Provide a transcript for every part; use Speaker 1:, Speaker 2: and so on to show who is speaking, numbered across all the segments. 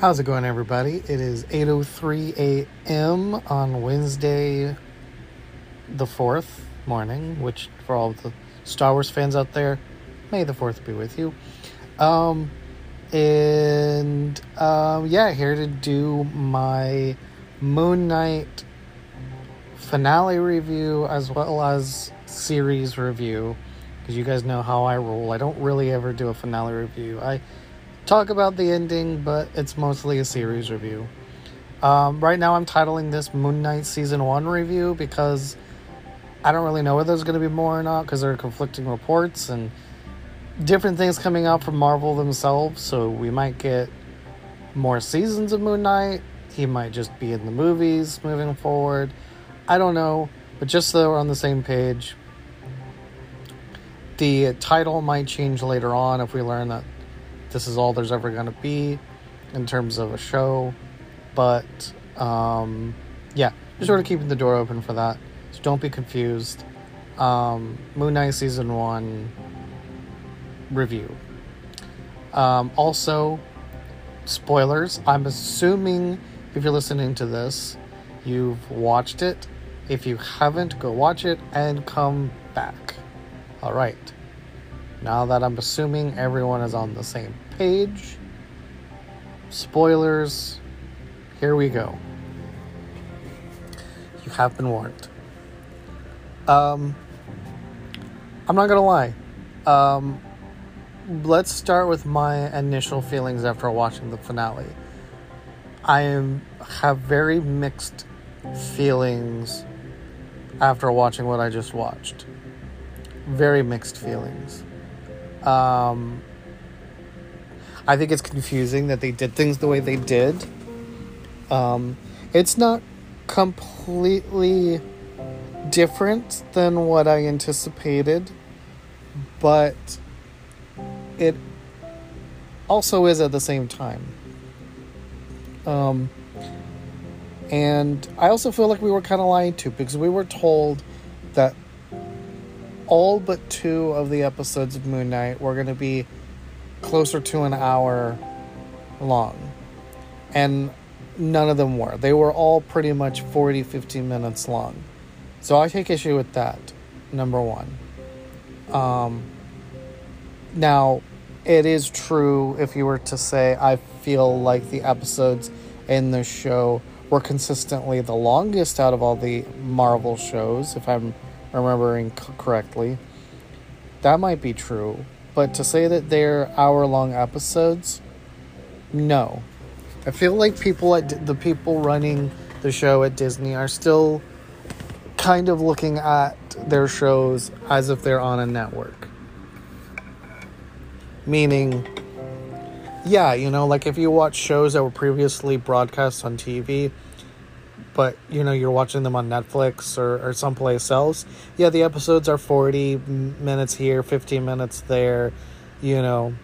Speaker 1: How's it going, everybody? It is 8:03 a.m. on Wednesday, the fourth morning. Which, for all the Star Wars fans out there, may the fourth be with you. Um, and um, yeah, here to do my Moon Knight finale review as well as series review because you guys know how I roll. I don't really ever do a finale review. I talk about the ending, but it's mostly a series review. Um, right now, I'm titling this Moon Knight Season 1 review because I don't really know whether there's going to be more or not because there are conflicting reports and different things coming out from Marvel themselves. So we might get more seasons of Moon Knight. He might just be in the movies moving forward. I don't know. But just so we're on the same page, the title might change later on if we learn that this is all there's ever going to be in terms of a show. But um, yeah, just sort of keeping the door open for that. So don't be confused. Um, Moon Knight season one review. Um, also, spoilers. I'm assuming if you're listening to this, you've watched it. If you haven't, go watch it and come back. All right. Now that I'm assuming everyone is on the same page, spoilers, here we go. You have been warned. Um, I'm not gonna lie. Um, let's start with my initial feelings after watching the finale. I am have very mixed feelings after watching what I just watched. Very mixed feelings. Um, I think it's confusing that they did things the way they did. Um, it's not completely different than what I anticipated, but it also is at the same time. Um, and I also feel like we were kind of lying to because we were told that all but two of the episodes of Moon Knight were going to be closer to an hour long. And none of them were. They were all pretty much 40, 50 minutes long. So I take issue with that, number one. Um, now, it is true if you were to say, I feel like the episodes in the show were consistently the longest out of all the Marvel shows, if I'm remembering correctly. That might be true, but to say that they're hour long episodes, no. I feel like people at the people running the show at Disney are still kind of looking at their shows as if they're on a network. Meaning, yeah, you know, like if you watch shows that were previously broadcast on TV, but you know you're watching them on Netflix or, or someplace else. Yeah, the episodes are 40 minutes here, 15 minutes there. You know,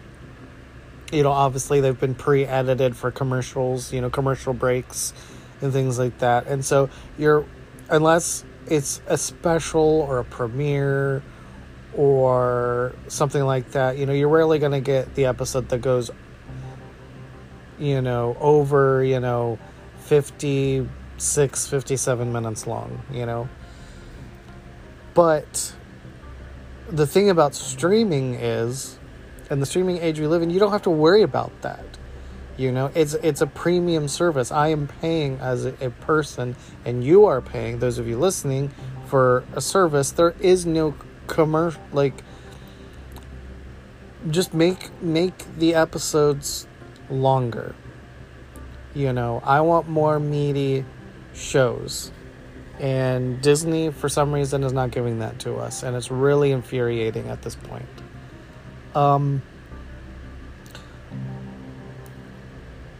Speaker 1: you know, obviously they've been pre-edited for commercials, you know, commercial breaks and things like that. And so you're unless it's a special or a premiere or something like that, you know, you're rarely going to get the episode that goes you know, over, you know, 50 56, 57 minutes long, you know? But the thing about streaming is, and the streaming age we live in, you don't have to worry about that. You know, it's it's a premium service. I am paying as a, a person, and you are paying. Those of you listening for a service. There is no commercial like. Just make make the episodes longer. You know, I want more meaty shows. And Disney, for some reason, is not giving that to us. And it's really infuriating at this point. Um,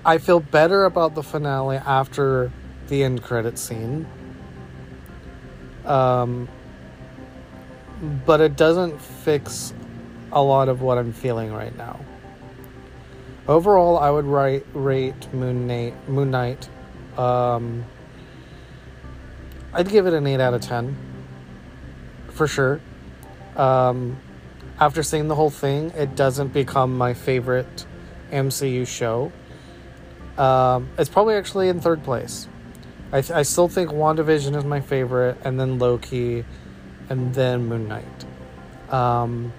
Speaker 1: I feel better about the finale after the end credit scene. Um, but it doesn't fix a lot of what I'm feeling right now. Overall, I would write, rate Moon Knight, Moon Knight um, I'd give it an 8 out of 10. For sure. Um, after seeing the whole thing, it doesn't become my favorite MCU show. Um, it's probably actually in third place. I, th- I still think WandaVision is my favorite, and then Loki, and then Moon Knight. Um,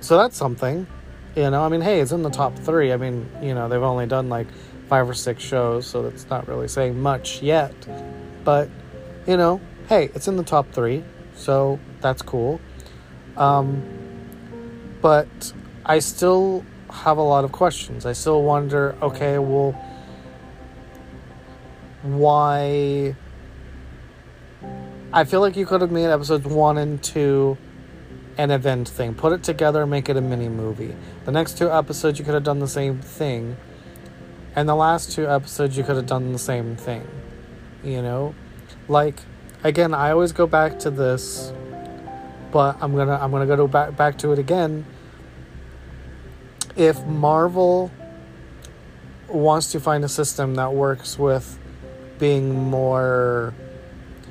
Speaker 1: so that's something. You know, I mean, hey, it's in the top three. I mean, you know, they've only done like five or six shows, so that's not really saying much yet. But, you know, hey, it's in the top three, so that's cool. Um, but I still have a lot of questions. I still wonder okay, well, why. I feel like you could have made episodes one and two an event thing. Put it together, make it a mini movie. The next two episodes, you could have done the same thing. And the last two episodes, you could have done the same thing. You know? Like, again, I always go back to this, but I'm gonna I'm gonna go back back to it again. If Marvel wants to find a system that works with being more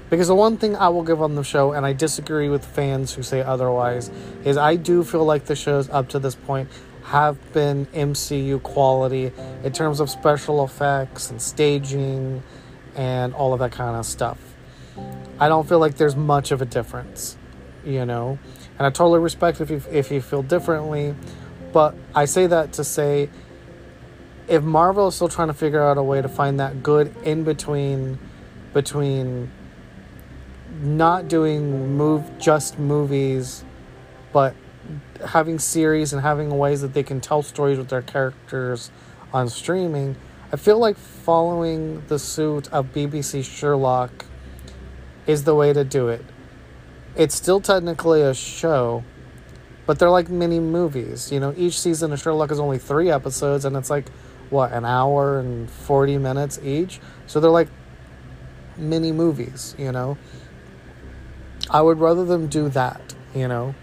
Speaker 1: because the one thing I will give on the show, and I disagree with fans who say otherwise, is I do feel like the shows up to this point have been MCU quality in terms of special effects and staging and all of that kind of stuff. I don't feel like there's much of a difference, you know? And I totally respect if you, if you feel differently, but I say that to say if Marvel is still trying to figure out a way to find that good in between between not doing move just movies, but having series and having ways that they can tell stories with their characters on streaming. I feel like following the suit of BBC Sherlock is the way to do it. It's still technically a show, but they're like mini movies. You know, each season of Sherlock is only three episodes, and it's like, what, an hour and 40 minutes each? So they're like mini movies, you know? I would rather them do that, you know,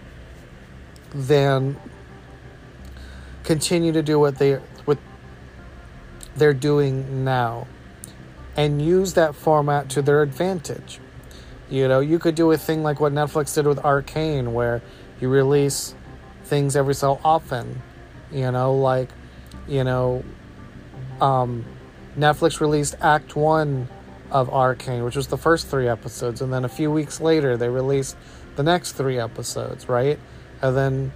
Speaker 1: than continue to do what they they're doing now and use that format to their advantage. You know, you could do a thing like what Netflix did with Arcane where you release things every so often. You know, like you know um Netflix released Act 1 of Arcane, which was the first three episodes, and then a few weeks later they released the next three episodes, right? And then,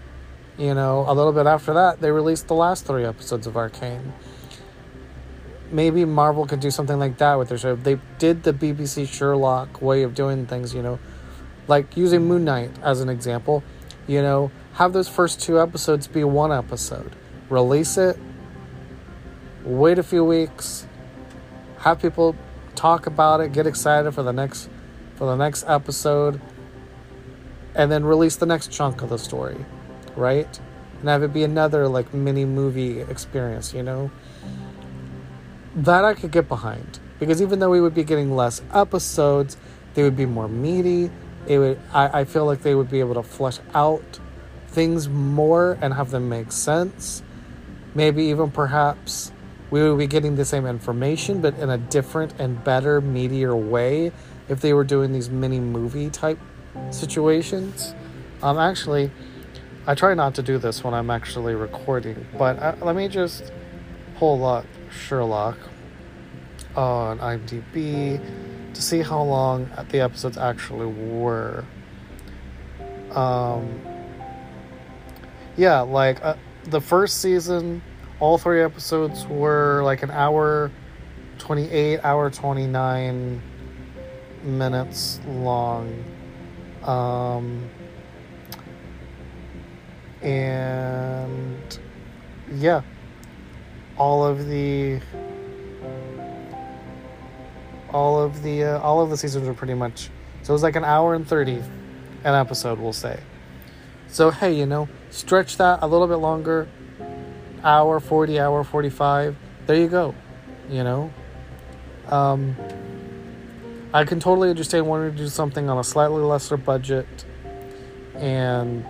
Speaker 1: you know, a little bit after that they released the last three episodes of Arcane. Maybe Marvel could do something like that with their show. They did the BBC Sherlock way of doing things, you know, like using Moon Knight as an example. You know, have those first two episodes be one episode, release it, wait a few weeks, have people talk about it, get excited for the next for the next episode, and then release the next chunk of the story, right? And have it be another like mini movie experience, you know? That I could get behind. Because even though we would be getting less episodes, they would be more meaty. It would I, I feel like they would be able to flesh out things more and have them make sense. Maybe even perhaps we would be getting the same information, but in a different and better, meatier way if they were doing these mini movie type situations. Um, actually, I try not to do this when I'm actually recording, but uh, let me just pull up Sherlock on IMDb to see how long the episodes actually were. Um, yeah, like uh, the first season all three episodes were like an hour 28 hour 29 minutes long um and yeah all of the all of the uh, all of the seasons were pretty much so it was like an hour and 30 an episode we'll say so hey you know stretch that a little bit longer hour, 40 hour, 45. There you go. You know? Um, I can totally understand wanting to do something on a slightly lesser budget and,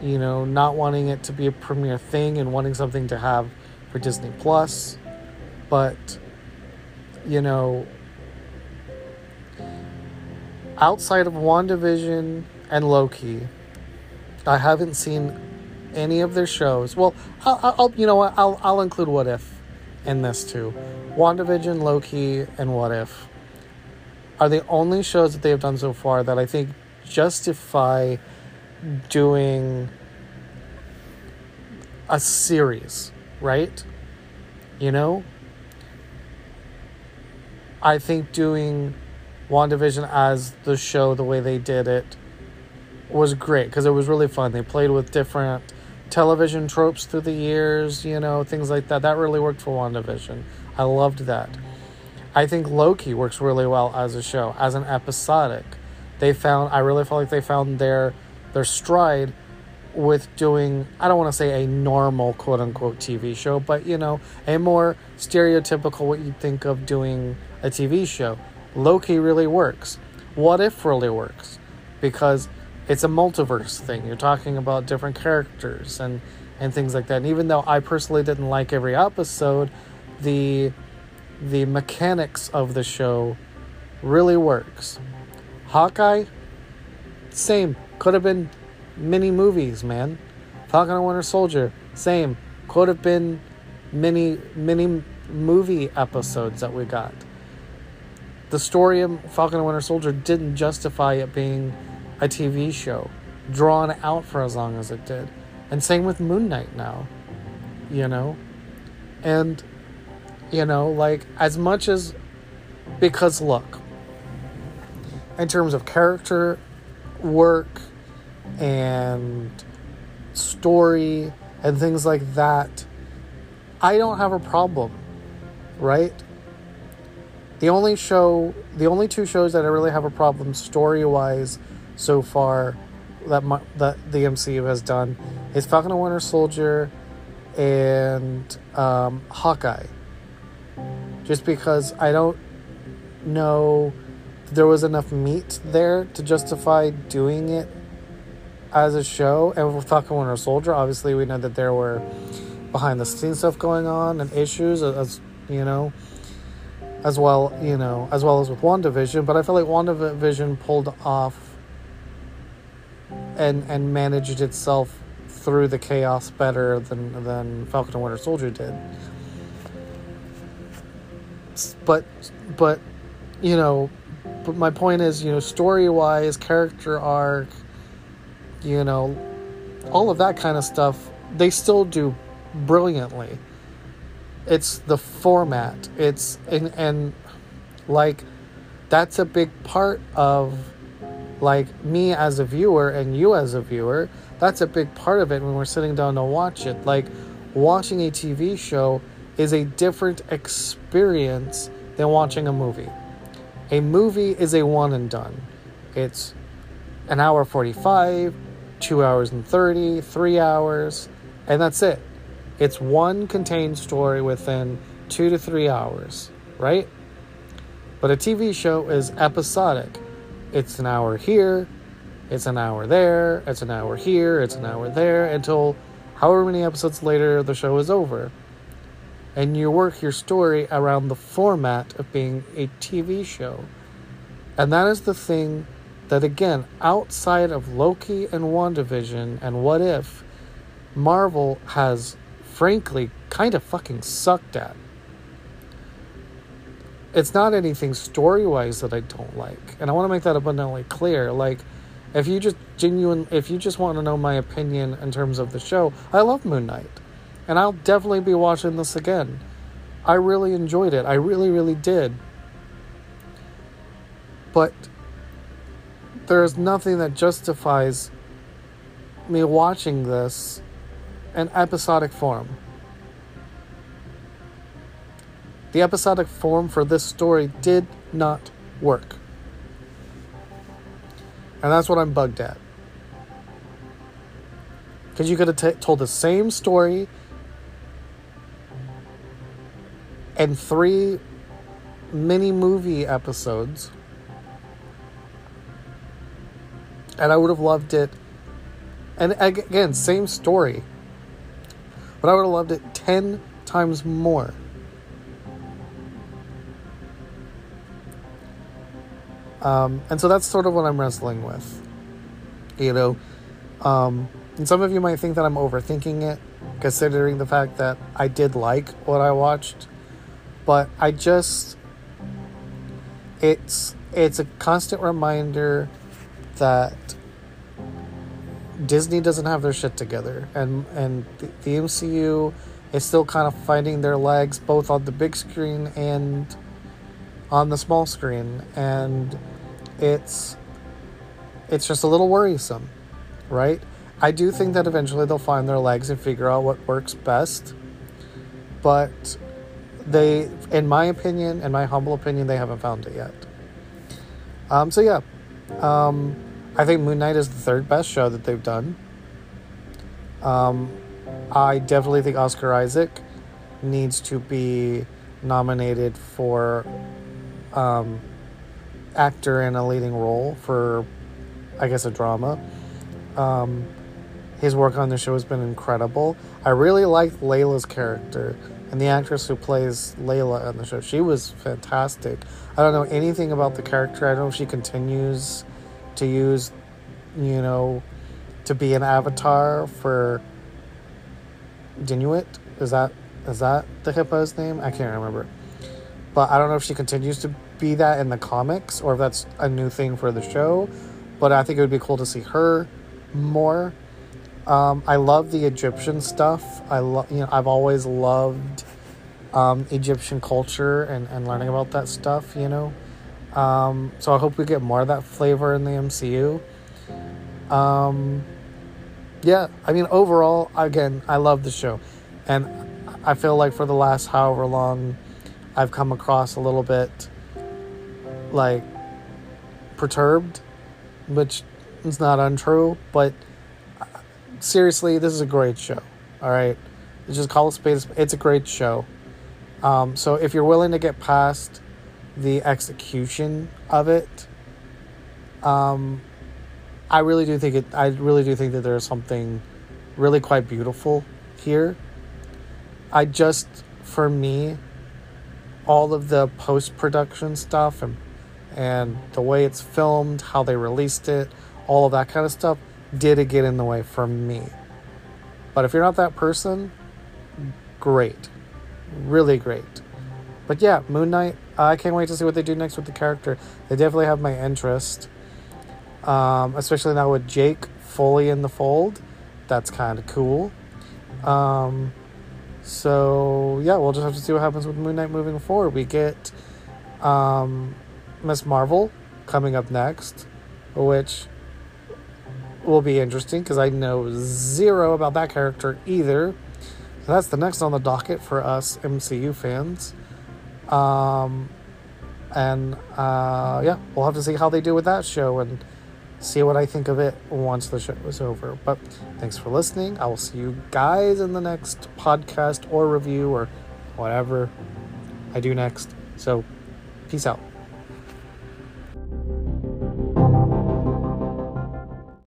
Speaker 1: you know, not wanting it to be a premiere thing and wanting something to have for Disney Plus. But, you know, outside of WandaVision and Loki, I haven't seen any of their shows. Well, I'll, I'll you know what? I'll I'll include What If in this too. WandaVision, Loki, and What If are the only shows that they have done so far that I think justify doing a series, right? You know? I think doing WandaVision as the show the way they did it was great because it was really fun. They played with different television tropes through the years, you know, things like that. That really worked for WandaVision. I loved that. I think Loki works really well as a show, as an episodic. They found I really felt like they found their their stride with doing I don't want to say a normal quote unquote TV show, but you know, a more stereotypical what you'd think of doing a TV show. Loki really works. What if really works? Because it's a multiverse thing. You're talking about different characters and and things like that. And even though I personally didn't like every episode, the the mechanics of the show really works. Hawkeye, same. Could have been mini movies, man. Falcon and Winter Soldier, same. Could have been mini mini movie episodes that we got. The story of Falcon and Winter Soldier didn't justify it being a TV show drawn out for as long as it did. And same with Moon Knight now. You know? And you know, like as much as because look, in terms of character work and story and things like that, I don't have a problem, right? The only show, the only two shows that I really have a problem story wise so far that my, that the MCU has done is Falcon and Winter Soldier and um, Hawkeye just because I don't know there was enough meat there to justify doing it as a show. And with Falcon Winter Soldier, obviously we know that there were behind the scenes stuff going on and issues as you know as well you know as well as with WandaVision but I feel like WandaVision pulled off and and managed itself through the chaos better than than Falcon and Winter Soldier did but but you know but my point is you know story wise character arc you know all of that kind of stuff they still do brilliantly it's the format it's and, and like that's a big part of like me as a viewer and you as a viewer that's a big part of it when we're sitting down to watch it like watching a tv show is a different experience than watching a movie. A movie is a one and done. It's an hour 45, two hours and 30, three hours, and that's it. It's one contained story within two to three hours, right? But a TV show is episodic. It's an hour here, it's an hour there, it's an hour here, it's an hour there, until however many episodes later the show is over and you work your story around the format of being a TV show. And that is the thing that, again, outside of Loki and WandaVision and What If, Marvel has frankly kind of fucking sucked at. It's not anything story wise that I don't like. And I want to make that abundantly clear. Like, if you just genuine, if you just want to know my opinion in terms of the show, I love Moon Knight and I'll definitely be watching this again. I really enjoyed it. I really, really did. But there is nothing that justifies me watching this in episodic form. The episodic form for this story did not work. And that's what I'm bugged at. Because you could have t- told the same story in three mini movie episodes. And I would have loved it. And again, same story. But I would have loved it 10 times more. Um, and so that's sort of what I'm wrestling with. You know, um, and some of you might think that I'm overthinking it, considering the fact that I did like what I watched but I just it's it's a constant reminder that Disney doesn't have their shit together, and and the, the MCU is still kind of finding their legs both on the big screen and on the small screen, and it's it's just a little worrisome, right? I do think that eventually they'll find their legs and figure out what works best, but they, in my opinion, in my humble opinion, they haven't found it yet. Um, so yeah, um, I think Moon Knight is the third best show that they've done. Um, I definitely think Oscar Isaac needs to be nominated for um, actor in a leading role for, I guess, a drama. Um, his work on the show has been incredible. I really liked Layla's character and the actress who plays Layla on the show. She was fantastic. I don't know anything about the character. I don't know if she continues to use, you know, to be an avatar for Dinuit. Is that is that the hippo's name? I can't remember. But I don't know if she continues to be that in the comics or if that's a new thing for the show. But I think it would be cool to see her more. Um, I love the Egyptian stuff. I love, you know, I've always loved um, Egyptian culture and, and learning about that stuff, you know. Um, so I hope we get more of that flavor in the MCU. Um, yeah, I mean, overall, again, I love the show. And I feel like for the last however long, I've come across a little bit like perturbed, which is not untrue, but seriously, this is a great show. All right, It's just call it space. It's a great show. Um, so if you're willing to get past the execution of it, um, I really do think it. I really do think that there's something really quite beautiful here. I just, for me, all of the post production stuff and and the way it's filmed, how they released it, all of that kind of stuff did it get in the way for me. But if you're not that person, great. Really great. But yeah, Moon Knight, I can't wait to see what they do next with the character. They definitely have my interest. Um, especially now with Jake fully in the fold. That's kind of cool. Um, so yeah, we'll just have to see what happens with Moon Knight moving forward. We get um, Miss Marvel coming up next, which will be interesting because I know zero about that character either. So that's the next on the docket for us MCU fans. Um, and uh, yeah, we'll have to see how they do with that show and see what I think of it once the show is over. But thanks for listening. I will see you guys in the next podcast or review or whatever I do next. So, peace out.